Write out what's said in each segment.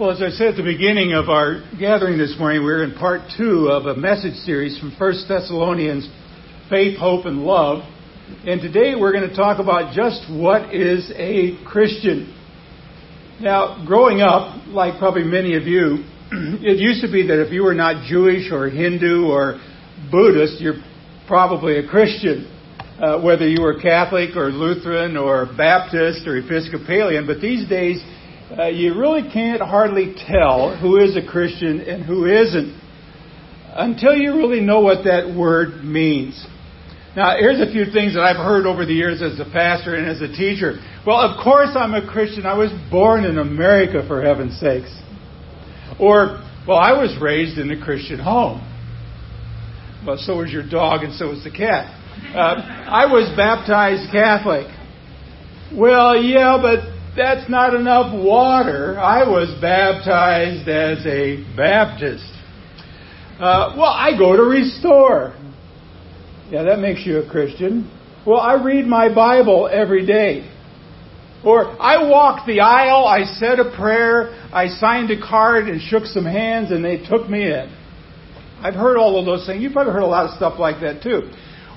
Well, as I said at the beginning of our gathering this morning, we're in part two of a message series from 1 Thessalonians Faith, Hope, and Love. And today we're going to talk about just what is a Christian. Now, growing up, like probably many of you, it used to be that if you were not Jewish or Hindu or Buddhist, you're probably a Christian. Uh, whether you were Catholic or Lutheran or Baptist or Episcopalian, but these days uh, you really can't hardly tell who is a Christian and who isn't until you really know what that word means. Now, here's a few things that I've heard over the years as a pastor and as a teacher. Well, of course I'm a Christian. I was born in America, for heaven's sakes. Or, well, I was raised in a Christian home. Well, so was your dog and so was the cat. Uh, I was baptized Catholic. Well, yeah, but that's not enough water. I was baptized as a Baptist. Uh, well, I go to Restore. Yeah, that makes you a Christian. Well, I read my Bible every day. Or I walked the aisle, I said a prayer, I signed a card and shook some hands, and they took me in. I've heard all of those things. You've probably heard a lot of stuff like that too.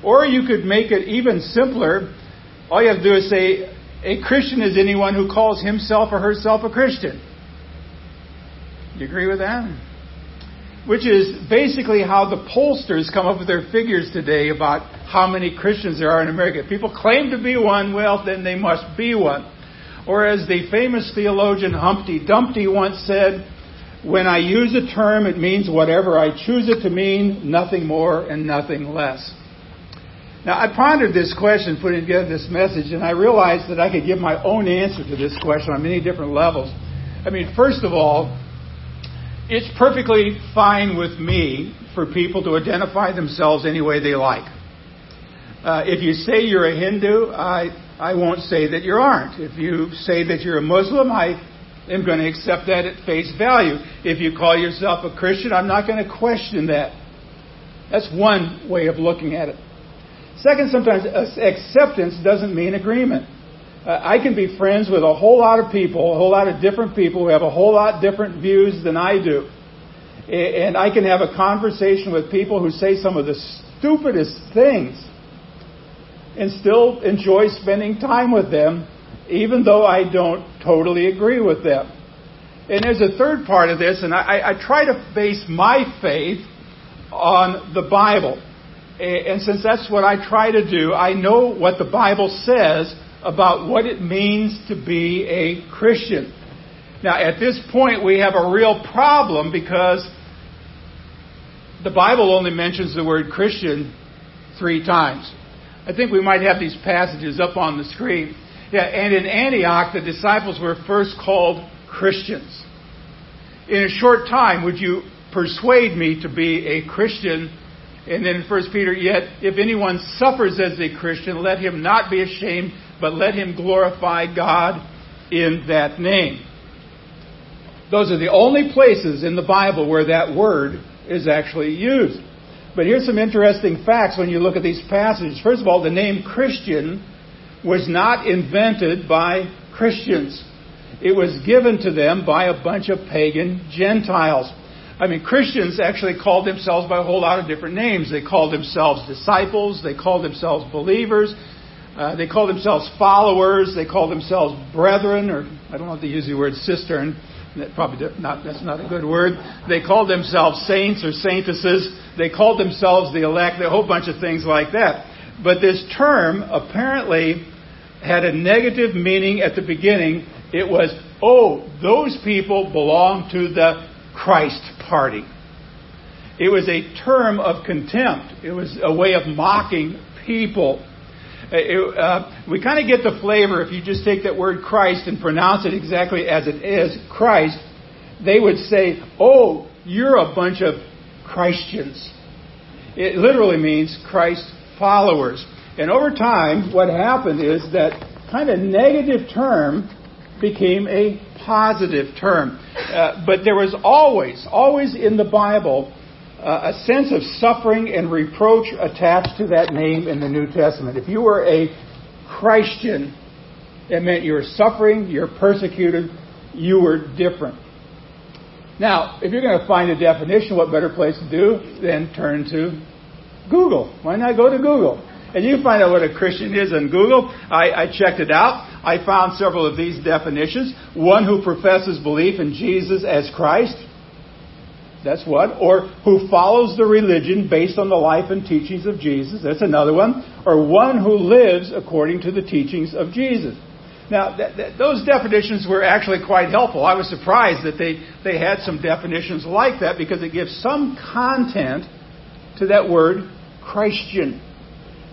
Or you could make it even simpler. All you have to do is say, a Christian is anyone who calls himself or herself a Christian. You agree with that? Which is basically how the pollsters come up with their figures today about how many Christians there are in America. If people claim to be one, well, then they must be one. Or as the famous theologian Humpty Dumpty once said, when I use a term, it means whatever I choose it to mean, nothing more and nothing less. Now, I pondered this question putting together this message, and I realized that I could give my own answer to this question on many different levels. I mean, first of all, it's perfectly fine with me for people to identify themselves any way they like. Uh, if you say you're a Hindu, I, I won't say that you aren't. If you say that you're a Muslim, I am going to accept that at face value. If you call yourself a Christian, I'm not going to question that. That's one way of looking at it. Second, sometimes acceptance doesn't mean agreement. Uh, I can be friends with a whole lot of people, a whole lot of different people who have a whole lot different views than I do. And I can have a conversation with people who say some of the stupidest things and still enjoy spending time with them, even though I don't totally agree with them. And there's a third part of this, and I, I try to base my faith on the Bible. And since that's what I try to do, I know what the Bible says about what it means to be a Christian. Now, at this point, we have a real problem because the Bible only mentions the word Christian three times. I think we might have these passages up on the screen. Yeah, and in Antioch, the disciples were first called Christians. In a short time, would you persuade me to be a Christian and then in 1 Peter, yet if anyone suffers as a Christian, let him not be ashamed, but let him glorify God in that name. Those are the only places in the Bible where that word is actually used. But here's some interesting facts when you look at these passages. First of all, the name Christian was not invented by Christians. It was given to them by a bunch of pagan Gentiles. I mean, Christians actually called themselves by a whole lot of different names. They called themselves disciples, they called themselves believers, uh, they called themselves followers, they called themselves brethren, or I don't know if they use the word sistren. That probably not, that's not a good word. They called themselves saints or saintesses. They called themselves the elect, a whole bunch of things like that. But this term apparently had a negative meaning at the beginning. It was, oh, those people belong to the Christ party. It was a term of contempt. It was a way of mocking people. It, uh, we kind of get the flavor if you just take that word Christ and pronounce it exactly as it is, Christ. They would say, "Oh, you're a bunch of Christians." It literally means Christ followers. And over time, what happened is that kind of negative term became a positive term. Uh, but there was always, always in the Bible, uh, a sense of suffering and reproach attached to that name in the New Testament. If you were a Christian, it meant you were suffering, you're persecuted, you were different. Now, if you're going to find a definition, what better place to do than turn to Google? Why not go to Google? And you find out what a Christian is on Google. I, I checked it out. I found several of these definitions. One who professes belief in Jesus as Christ. That's one. Or who follows the religion based on the life and teachings of Jesus. That's another one. Or one who lives according to the teachings of Jesus. Now, th- th- those definitions were actually quite helpful. I was surprised that they, they had some definitions like that because it gives some content to that word Christian.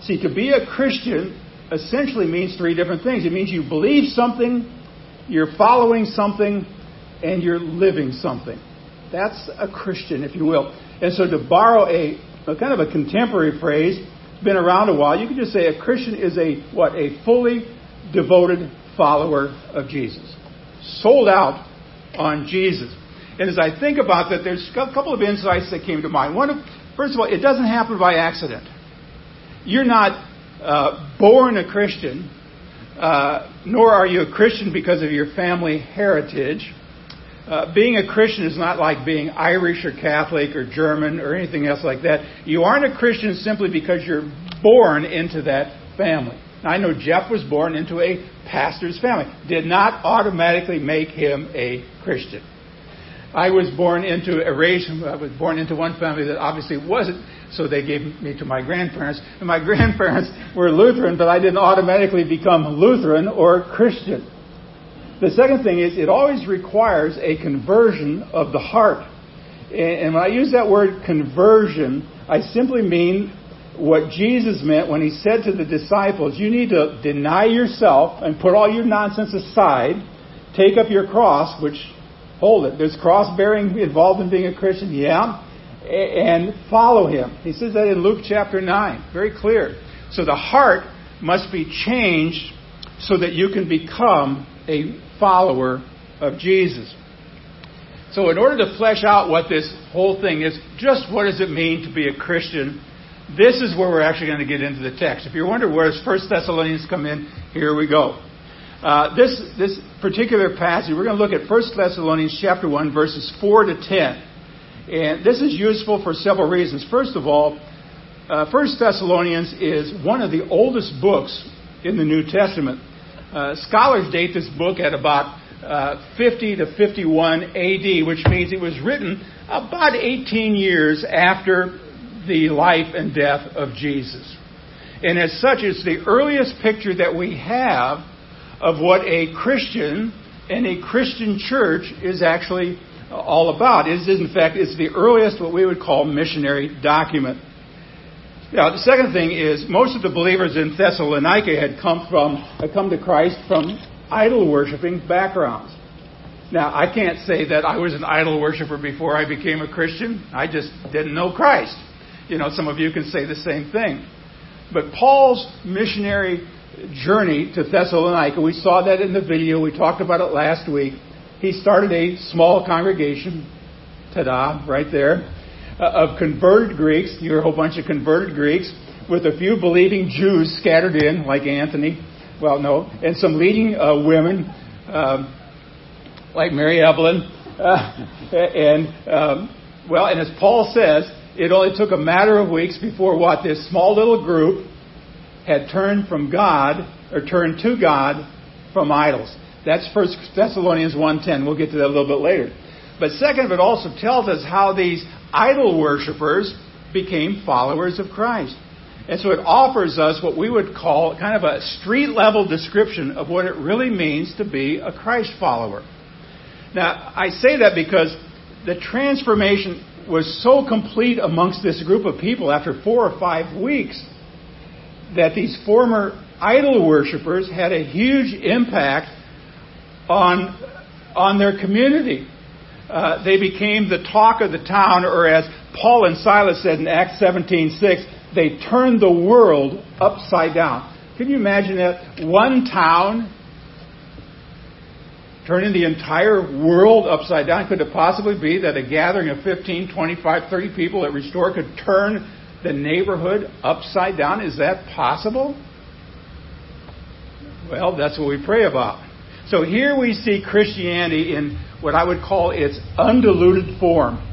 See, to be a Christian essentially means three different things. It means you believe something, you're following something, and you're living something. That's a Christian, if you will. And so to borrow a, a kind of a contemporary phrase, been around a while, you could just say a Christian is a what? A fully devoted follower of Jesus. Sold out on Jesus. And as I think about that, there's a couple of insights that came to mind. One first of all, it doesn't happen by accident. You're not uh, born a Christian, uh, nor are you a Christian because of your family heritage. Uh, being a Christian is not like being Irish or Catholic or German or anything else like that. You aren't a Christian simply because you're born into that family. Now, I know Jeff was born into a pastor's family. Did not automatically make him a Christian. I was born into a race. I was born into one family that obviously wasn't, so they gave me to my grandparents. And my grandparents were Lutheran, but I didn't automatically become Lutheran or Christian. The second thing is, it always requires a conversion of the heart. And when I use that word conversion, I simply mean what Jesus meant when he said to the disciples, You need to deny yourself and put all your nonsense aside, take up your cross, which, hold it, there's cross bearing involved in being a Christian, yeah, and follow him. He says that in Luke chapter 9, very clear. So the heart must be changed so that you can become a follower of Jesus. So, in order to flesh out what this whole thing is, just what does it mean to be a Christian? This is where we're actually going to get into the text. If you're wondering where does First Thessalonians come in, here we go. Uh, this this particular passage, we're going to look at First Thessalonians chapter one, verses four to ten, and this is useful for several reasons. First of all, uh, First Thessalonians is one of the oldest books in the New Testament. Uh, scholars date this book at about uh, 50 to 51 AD, which means it was written about 18 years after the life and death of Jesus. And as such, it's the earliest picture that we have of what a Christian and a Christian church is actually all about. It is, in fact, it's the earliest what we would call missionary document. Now, the second thing is most of the believers in Thessalonica had come from had come to Christ from idol worshiping backgrounds. Now, I can't say that I was an idol worshiper before I became a Christian. I just didn't know Christ. You know, some of you can say the same thing. But Paul's missionary journey to Thessalonica, we saw that in the video. We talked about it last week. He started a small congregation, ta-da, right there uh, of converted Greeks. You're a whole bunch of converted Greeks with a few believing Jews scattered in, like Anthony. Well, no, and some leading uh, women, um, like Mary Evelyn, uh, and um, well, and as Paul says, it only took a matter of weeks before what this small little group had turned from God or turned to God from idols. That's First Thessalonians 1:10. We'll get to that a little bit later. But second, it also tells us how these idol worshippers became followers of Christ. And so it offers us what we would call kind of a street level description of what it really means to be a Christ follower. Now, I say that because the transformation was so complete amongst this group of people after four or five weeks that these former idol worshippers had a huge impact on, on their community uh, they became the talk of the town, or as Paul and Silas said in Acts 17:6, they turned the world upside down. Can you imagine that? One town turning the entire world upside down. Could it possibly be that a gathering of 15, 25, 30 people at Restore could turn the neighborhood upside down? Is that possible? Well, that's what we pray about. So here we see Christianity in what I would call its undiluted form.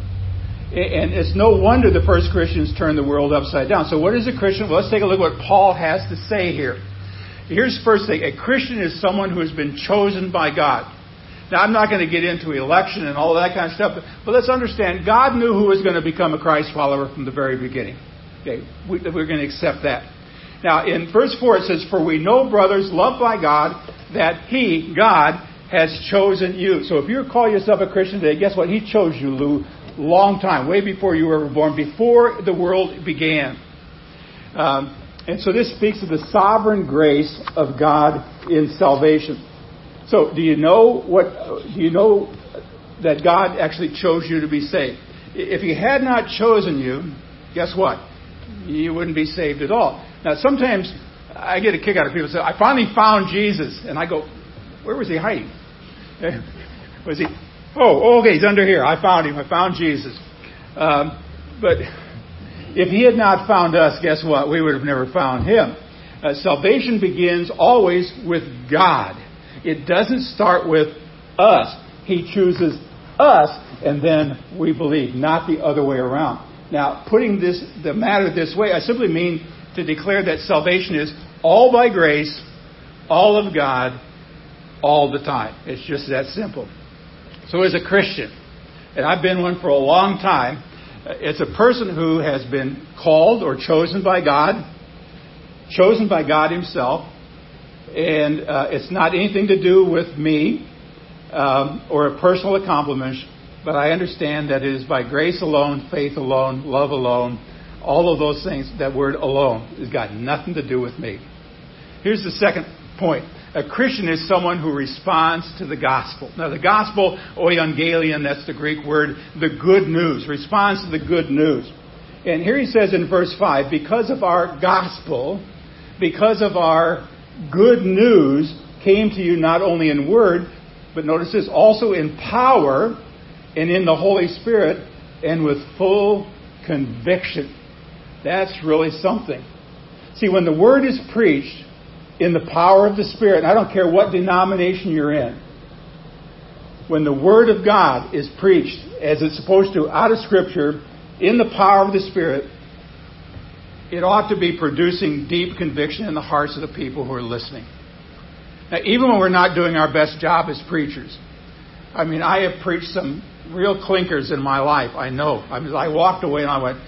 And it's no wonder the first Christians turned the world upside down. So what is a Christian? Well, let's take a look at what Paul has to say here. Here's the first thing. A Christian is someone who has been chosen by God. Now, I'm not going to get into election and all that kind of stuff, but let's understand God knew who was going to become a Christ follower from the very beginning. Okay, we, we're going to accept that. Now, in verse 4, it says, For we know, brothers, loved by God, that He, God, has chosen you. So if you call yourself a Christian today, guess what? He chose you, Lou, long time, way before you were ever born, before the world began. Um, and so this speaks of the sovereign grace of God in salvation. So, do you know what? Do you know that God actually chose you to be saved? If He had not chosen you, guess what? You wouldn't be saved at all. Now, sometimes I get a kick out of people say, "I finally found Jesus," and I go, "Where was He hiding? was He? Oh, okay, He's under here. I found Him. I found Jesus." Um, but if He had not found us, guess what? We would have never found Him. Uh, salvation begins always with God. It doesn't start with us. He chooses us, and then we believe, not the other way around. Now, putting this the matter this way, I simply mean to declare that salvation is all by grace, all of God, all the time. It's just that simple. So, as a Christian, and I've been one for a long time, it's a person who has been called or chosen by God, chosen by God Himself, and uh, it's not anything to do with me um, or a personal accomplishment, but I understand that it is by grace alone, faith alone, love alone, all of those things. That word alone has got nothing to do with me. Here's the second point. A Christian is someone who responds to the gospel. Now, the gospel, euangelion, that's the Greek word, the good news, responds to the good news. And here he says in verse 5 because of our gospel, because of our good news came to you not only in word, but notice this, also in power and in the Holy Spirit and with full conviction. That's really something. See, when the word is preached in the power of the Spirit, and I don't care what denomination you're in, when the word of God is preached as it's supposed to out of Scripture in the power of the Spirit, it ought to be producing deep conviction in the hearts of the people who are listening. Now, even when we're not doing our best job as preachers, I mean, I have preached some real clinkers in my life. I know. I, mean, I walked away and I went,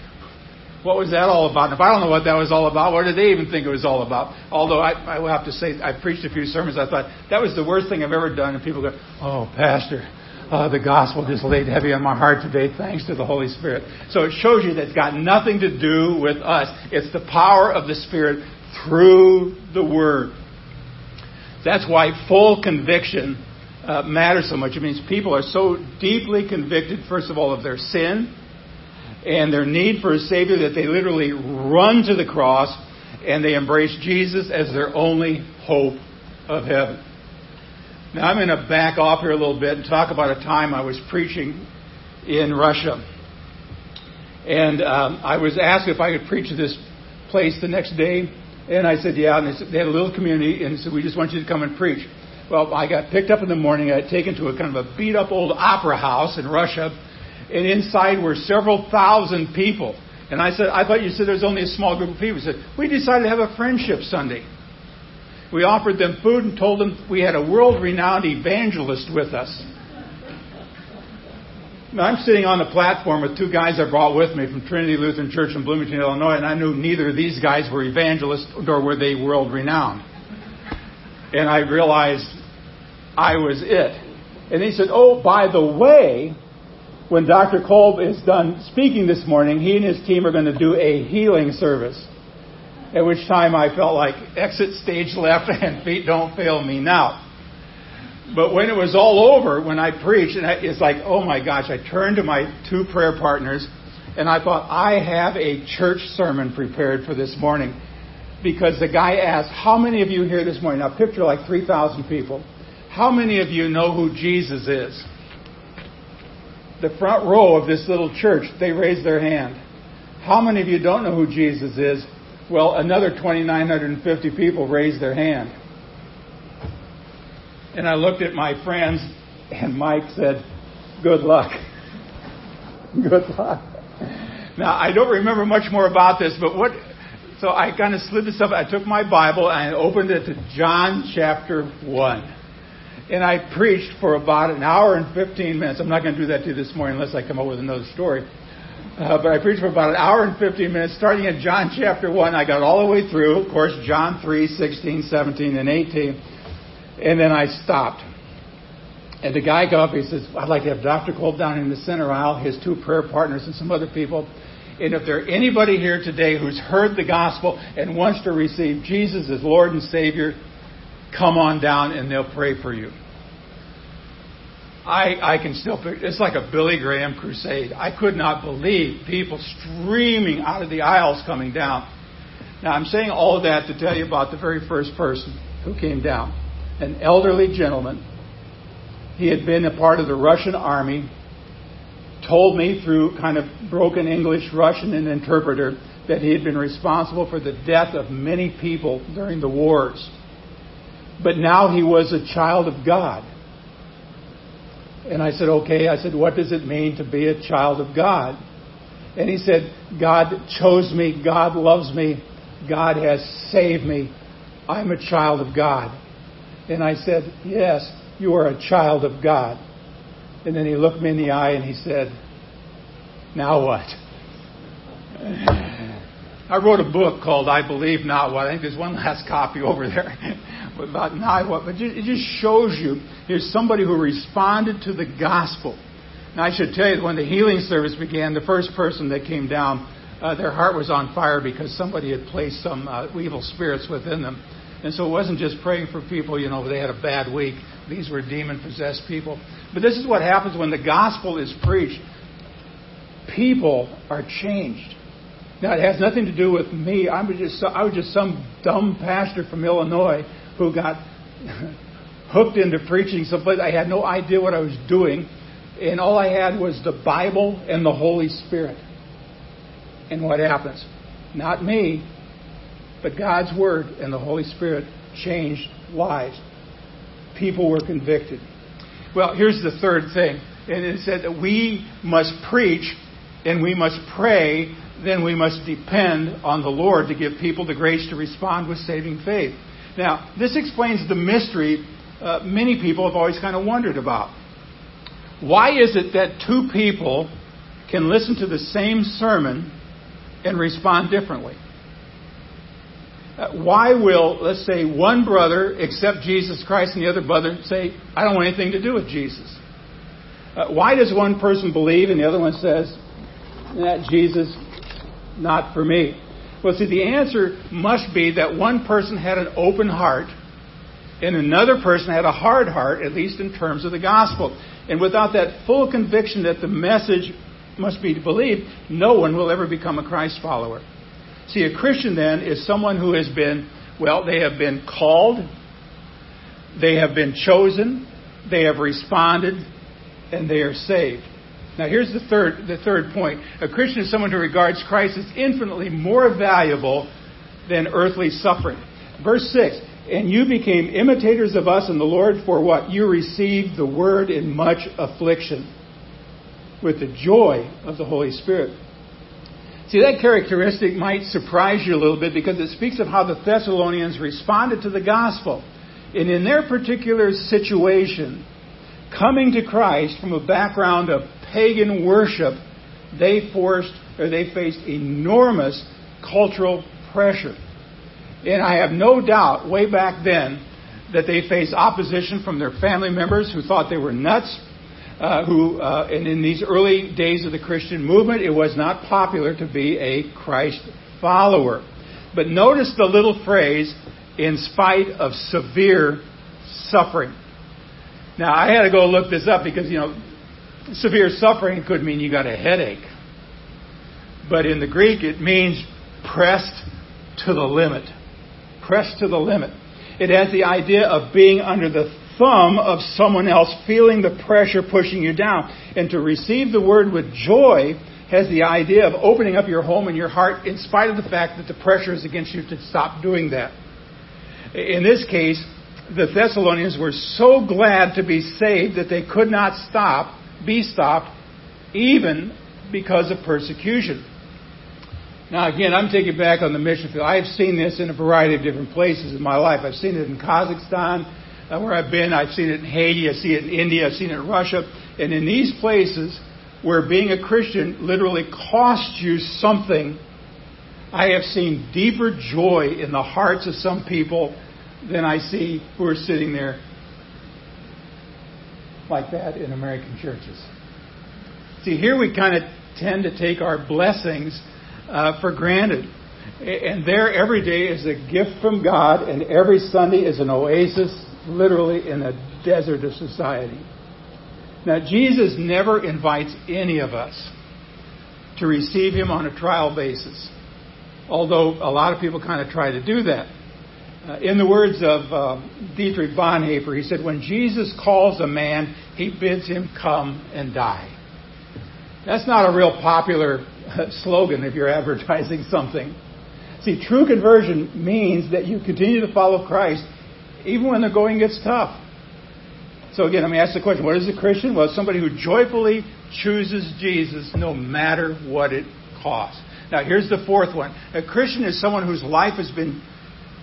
what was that all about? And if I don't know what that was all about, what did they even think it was all about? Although I, I will have to say, I preached a few sermons, I thought, that was the worst thing I've ever done. And people go, oh, Pastor, uh, the gospel just laid heavy on my heart today, thanks to the Holy Spirit. So it shows you that it's got nothing to do with us. It's the power of the Spirit through the Word. That's why full conviction uh, matters so much. It means people are so deeply convicted, first of all, of their sin and their need for a Savior that they literally run to the cross and they embrace Jesus as their only hope of heaven. Now, I'm going to back off here a little bit and talk about a time I was preaching in Russia. And um, I was asked if I could preach at this place the next day. And I said, yeah. And they, said, they had a little community, and said, we just want you to come and preach. Well, I got picked up in the morning. I got taken to a kind of a beat up old opera house in Russia. And inside were several thousand people. And I said, I thought you said there was only a small group of people. He said, we decided to have a friendship Sunday. We offered them food and told them we had a world renowned evangelist with us. Now, I'm sitting on the platform with two guys I brought with me from Trinity Lutheran Church in Bloomington, Illinois, and I knew neither of these guys were evangelists nor were they world renowned. And I realized I was it. And he said, Oh, by the way, when Dr. Kolb is done speaking this morning, he and his team are going to do a healing service at which time I felt like exit stage left and feet don't fail me now. But when it was all over, when I preached, and it's like, oh my gosh, I turned to my two prayer partners and I thought, I have a church sermon prepared for this morning. Because the guy asked, How many of you here this morning? Now, picture like 3,000 people. How many of you know who Jesus is? The front row of this little church, they raised their hand. How many of you don't know who Jesus is? Well, another 2,950 people raised their hand. And I looked at my friends, and Mike said, Good luck. Good luck. Now, I don't remember much more about this, but what, so I kind of slid this up. I took my Bible and I opened it to John chapter 1. And I preached for about an hour and 15 minutes. I'm not going to do that to you this morning unless I come up with another story. Uh, but I preached for about an hour and 15 minutes, starting in John chapter 1. I got all the way through, of course, John 3, 16, 17, and 18. And then I stopped. And the guy got up, he says, I'd like to have Dr. Cole down in the center aisle, his two prayer partners, and some other people. And if there's anybody here today who's heard the gospel and wants to receive Jesus as Lord and Savior, come on down and they'll pray for you. I, I can still, it's like a Billy Graham crusade. I could not believe people streaming out of the aisles coming down. Now, I'm saying all of that to tell you about the very first person who came down. An elderly gentleman. He had been a part of the Russian army told me through kind of broken English, Russian, and interpreter that he had been responsible for the death of many people during the wars. But now he was a child of God. And I said, okay. I said, what does it mean to be a child of God? And he said, God chose me. God loves me. God has saved me. I'm a child of God. And I said, yes, you are a child of God. And then he looked me in the eye and he said, Now what? I wrote a book called I Believe Now What. I think there's one last copy over there about what. But it just shows you here's somebody who responded to the gospel. Now, I should tell you, when the healing service began, the first person that came down, uh, their heart was on fire because somebody had placed some uh, evil spirits within them. And so it wasn't just praying for people, you know, they had a bad week. These were demon possessed people. But this is what happens when the gospel is preached. People are changed. Now, it has nothing to do with me. I was just, I was just some dumb pastor from Illinois who got hooked into preaching someplace. I had no idea what I was doing. And all I had was the Bible and the Holy Spirit. And what happens? Not me, but God's Word and the Holy Spirit changed lives. People were convicted. Well, here's the third thing. And it said that we must preach and we must pray, then we must depend on the Lord to give people the grace to respond with saving faith. Now, this explains the mystery uh, many people have always kind of wondered about. Why is it that two people can listen to the same sermon and respond differently? Uh, why will, let's say, one brother accept Jesus Christ and the other brother say, I don't want anything to do with Jesus? Uh, why does one person believe and the other one says, that Jesus, not for me? Well, see, the answer must be that one person had an open heart and another person had a hard heart, at least in terms of the gospel. And without that full conviction that the message must be believed, no one will ever become a Christ follower. See, a Christian then is someone who has been, well, they have been called, they have been chosen, they have responded, and they are saved. Now, here's the third, the third point. A Christian is someone who regards Christ as infinitely more valuable than earthly suffering. Verse 6 And you became imitators of us in the Lord for what? You received the word in much affliction with the joy of the Holy Spirit. See, that characteristic might surprise you a little bit because it speaks of how the Thessalonians responded to the gospel. And in their particular situation, coming to Christ from a background of pagan worship, they forced or they faced enormous cultural pressure. And I have no doubt way back then that they faced opposition from their family members who thought they were nuts uh, who, uh, and in these early days of the Christian movement, it was not popular to be a Christ follower. But notice the little phrase, in spite of severe suffering. Now, I had to go look this up because, you know, severe suffering could mean you got a headache. But in the Greek, it means pressed to the limit. Pressed to the limit. It has the idea of being under the thumb of someone else, feeling the pressure pushing you down. And to receive the word with joy has the idea of opening up your home and your heart in spite of the fact that the pressure is against you to stop doing that. In this case, the Thessalonians were so glad to be saved that they could not stop, be stopped, even because of persecution. Now, again, I'm taking back on the mission field. I've seen this in a variety of different places in my life. I've seen it in Kazakhstan, uh, where I've been. I've seen it in Haiti. I see it in India. I've seen it in Russia. And in these places where being a Christian literally costs you something, I have seen deeper joy in the hearts of some people than I see who are sitting there like that in American churches. See, here we kind of tend to take our blessings uh, for granted. And there, every day is a gift from God, and every Sunday is an oasis, literally, in a desert of society. Now, Jesus never invites any of us to receive Him on a trial basis, although a lot of people kind of try to do that. Uh, in the words of uh, Dietrich Bonhoeffer, he said, When Jesus calls a man, he bids him come and die. That's not a real popular slogan if you're advertising something. See, true conversion means that you continue to follow Christ even when the going gets tough. So again, let me ask the question, what is a Christian? Well, somebody who joyfully chooses Jesus no matter what it costs. Now, here's the fourth one. A Christian is someone whose life has been,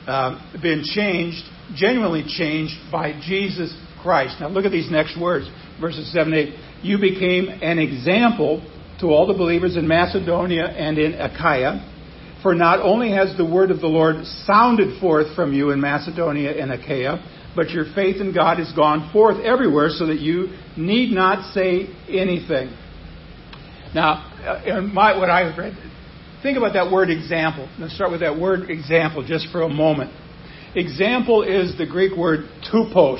uh, been changed, genuinely changed by Jesus Christ. Now, look at these next words, verses 7 8. You became an example to all the believers in Macedonia and in Achaia. For not only has the word of the Lord sounded forth from you in Macedonia and Achaia, but your faith in God has gone forth everywhere so that you need not say anything. Now, uh, in my, what I've read, think about that word example. Let's start with that word example just for a moment. Example is the Greek word tupos,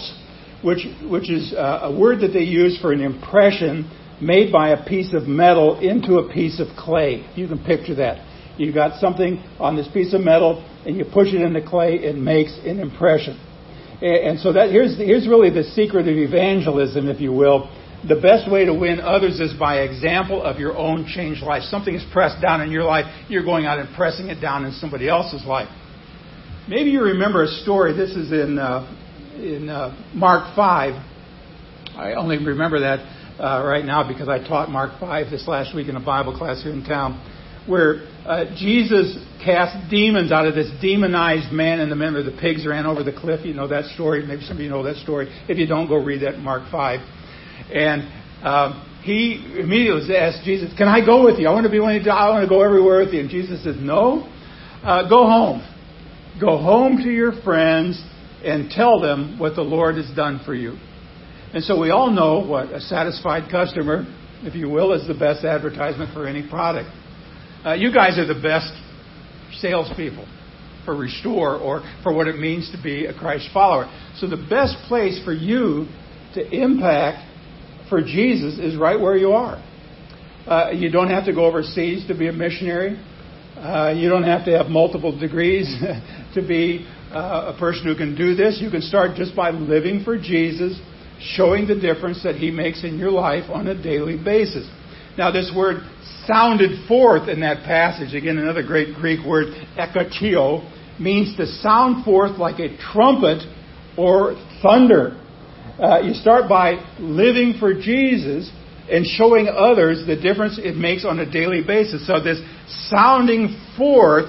which, which is uh, a word that they use for an impression made by a piece of metal into a piece of clay. You can picture that. You've got something on this piece of metal, and you push it into clay, it makes an impression. And so that here's here's really the secret of evangelism, if you will. The best way to win others is by example of your own changed life. Something is pressed down in your life, you're going out and pressing it down in somebody else's life. Maybe you remember a story. This is in uh, in uh, Mark five. I only remember that uh, right now because I taught Mark 5 this last week in a Bible class here in town, where uh, Jesus cast demons out of this demonized man in the middle. The pigs ran over the cliff. You know that story. Maybe some of you know that story. If you don't, go read that Mark 5. And um, he immediately asked Jesus, Can I go with you? I want to be willing to I want to go everywhere with you. And Jesus says, No. Uh, go home. Go home to your friends and tell them what the Lord has done for you. And so we all know what a satisfied customer, if you will, is the best advertisement for any product. Uh, you guys are the best salespeople for Restore or for what it means to be a Christ follower. So the best place for you to impact for Jesus is right where you are. Uh, you don't have to go overseas to be a missionary. Uh, you don't have to have multiple degrees to be uh, a person who can do this. You can start just by living for Jesus showing the difference that he makes in your life on a daily basis. Now, this word sounded forth in that passage, again, another great Greek word, ekatio, means to sound forth like a trumpet or thunder. Uh, you start by living for Jesus and showing others the difference it makes on a daily basis. So this sounding forth,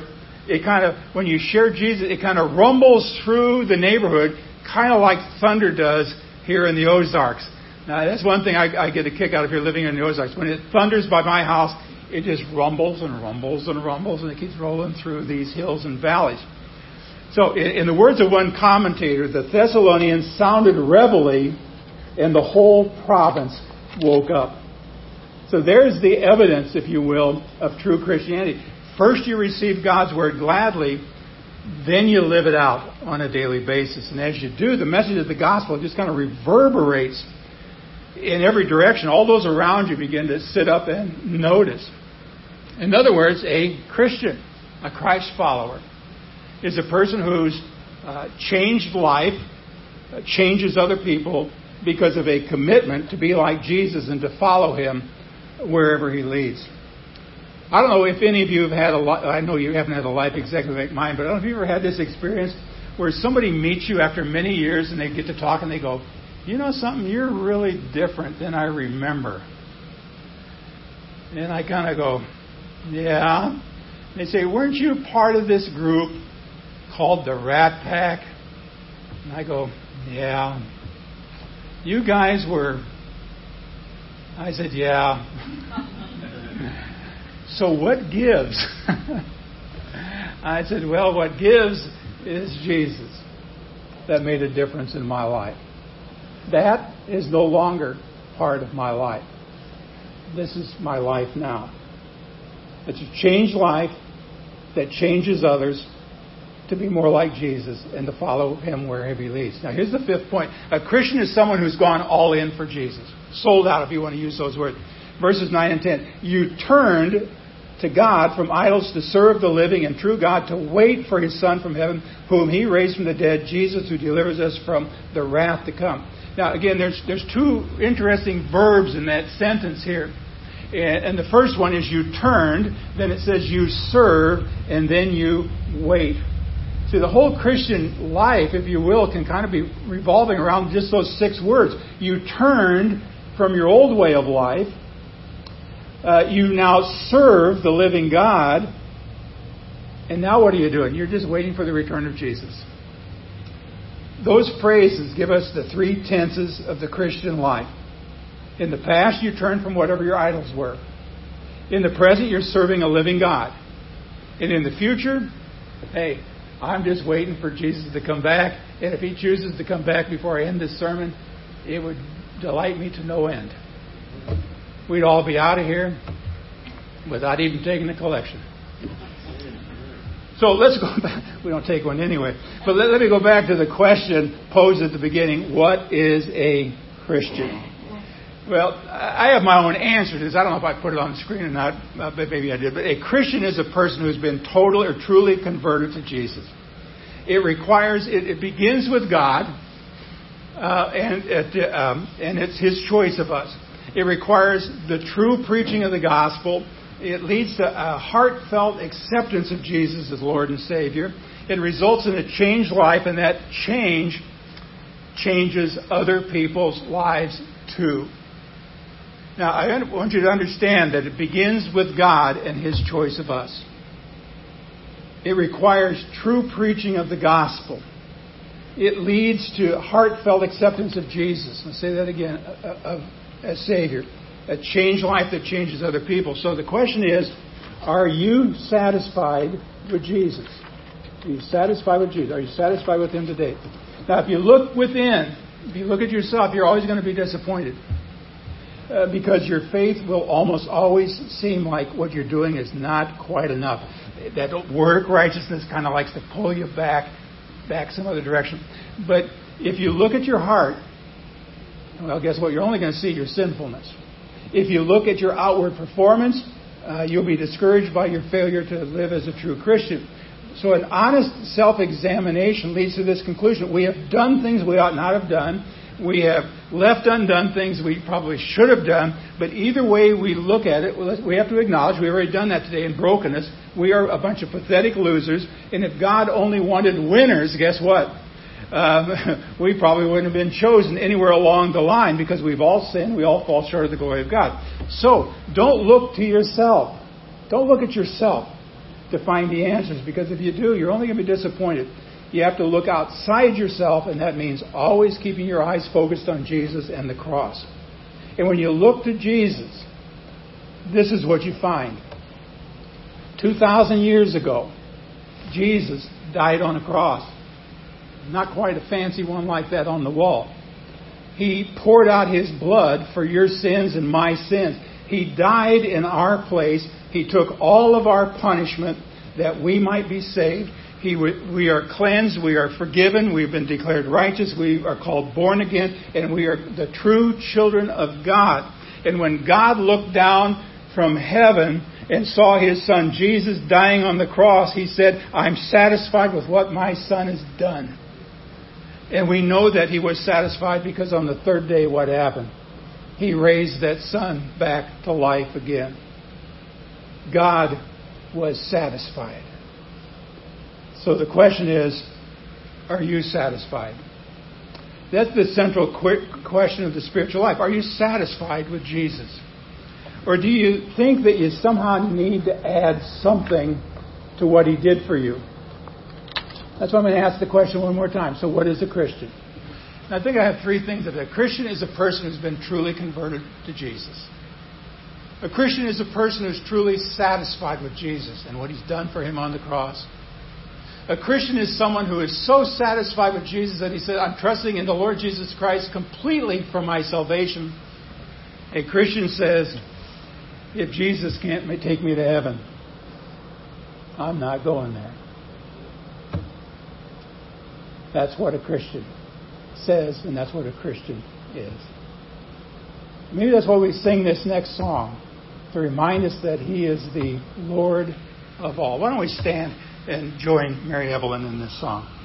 it kind of, when you share Jesus, it kind of rumbles through the neighborhood, kind of like thunder does here in the Ozarks. Now, that's one thing I, I get a kick out of here living in the Ozarks. When it thunders by my house, it just rumbles and rumbles and rumbles, and it keeps rolling through these hills and valleys. So, in, in the words of one commentator, the Thessalonians sounded reveille, and the whole province woke up. So, there's the evidence, if you will, of true Christianity. First, you receive God's word gladly, then you live it out on a daily basis. And as you do, the message of the gospel just kind of reverberates in every direction. All those around you begin to sit up and notice. In other words, a Christian, a Christ follower, is a person who's uh, changed life, uh, changes other people because of a commitment to be like Jesus and to follow him wherever he leads. I don't know if any of you have had a life, I know you haven't had a life exactly like mine, but I don't know if you ever had this experience where somebody meets you after many years and they get to talk and they go, you know something, you're really different than I remember. And I kind of go, yeah. They say, weren't you part of this group called the Rat Pack? And I go, yeah. You guys were. I said, yeah. so what gives? I said, well, what gives is Jesus. That made a difference in my life. That is no longer part of my life. This is my life now. It's a changed life that changes others to be more like Jesus and to follow him wherever he leads. Now, here's the fifth point. A Christian is someone who's gone all in for Jesus. Sold out, if you want to use those words. Verses 9 and 10. You turned to God from idols to serve the living and true God, to wait for his Son from heaven, whom he raised from the dead, Jesus, who delivers us from the wrath to come. Now, again, there's, there's two interesting verbs in that sentence here. And, and the first one is you turned, then it says you serve, and then you wait. See, the whole Christian life, if you will, can kind of be revolving around just those six words. You turned from your old way of life. Uh, you now serve the living God. And now what are you doing? You're just waiting for the return of Jesus. Those phrases give us the three tenses of the Christian life. In the past, you turned from whatever your idols were. In the present, you're serving a living God. And in the future, hey, I'm just waiting for Jesus to come back. And if he chooses to come back before I end this sermon, it would delight me to no end. We'd all be out of here without even taking a collection. So let's go back. We don't take one anyway. But let, let me go back to the question posed at the beginning What is a Christian? Well, I have my own answer to this. I don't know if I put it on the screen or not, uh, but maybe I did. But a Christian is a person who's been totally or truly converted to Jesus. It requires, it, it begins with God, uh, and, it, um, and it's His choice of us. It requires the true preaching of the gospel. It leads to a heartfelt acceptance of Jesus as Lord and Savior. It results in a changed life, and that change changes other people's lives too. Now, I want you to understand that it begins with God and His choice of us. It requires true preaching of the gospel. It leads to heartfelt acceptance of Jesus. I'll say that again, of Savior. A changed life that changes other people. So the question is, are you satisfied with Jesus? Are you satisfied with Jesus? Are you satisfied with Him today? Now, if you look within, if you look at yourself, you're always going to be disappointed. Uh, because your faith will almost always seem like what you're doing is not quite enough. That work righteousness kind of likes to pull you back, back some other direction. But if you look at your heart, well, guess what? You're only going to see your sinfulness. If you look at your outward performance, uh, you'll be discouraged by your failure to live as a true Christian. So, an honest self examination leads to this conclusion. We have done things we ought not have done. We have left undone things we probably should have done, but either way we look at it, we have to acknowledge we've already done that today in brokenness. We are a bunch of pathetic losers, and if God only wanted winners, guess what? Um, we probably wouldn't have been chosen anywhere along the line because we've all sinned, we all fall short of the glory of God. So, don't look to yourself. Don't look at yourself to find the answers because if you do, you're only going to be disappointed. You have to look outside yourself, and that means always keeping your eyes focused on Jesus and the cross. And when you look to Jesus, this is what you find. 2,000 years ago, Jesus died on a cross. Not quite a fancy one like that on the wall. He poured out his blood for your sins and my sins. He died in our place. He took all of our punishment that we might be saved. He, we are cleansed, we are forgiven, we've been declared righteous, we are called born again, and we are the true children of God. And when God looked down from heaven and saw his son Jesus dying on the cross, he said, I'm satisfied with what my son has done. And we know that he was satisfied because on the third day, what happened? He raised that son back to life again. God was satisfied. So the question is are you satisfied? That's the central question of the spiritual life. Are you satisfied with Jesus? Or do you think that you somehow need to add something to what he did for you? That's why I'm going to ask the question one more time. So, what is a Christian? And I think I have three things of that. A Christian is a person who's been truly converted to Jesus. A Christian is a person who's truly satisfied with Jesus and what he's done for him on the cross. A Christian is someone who is so satisfied with Jesus that he said, I'm trusting in the Lord Jesus Christ completely for my salvation. A Christian says, if Jesus can't take me to heaven, I'm not going there. That's what a Christian says, and that's what a Christian is. Maybe that's why we sing this next song, to remind us that He is the Lord of all. Why don't we stand? And join Mary Evelyn in this song.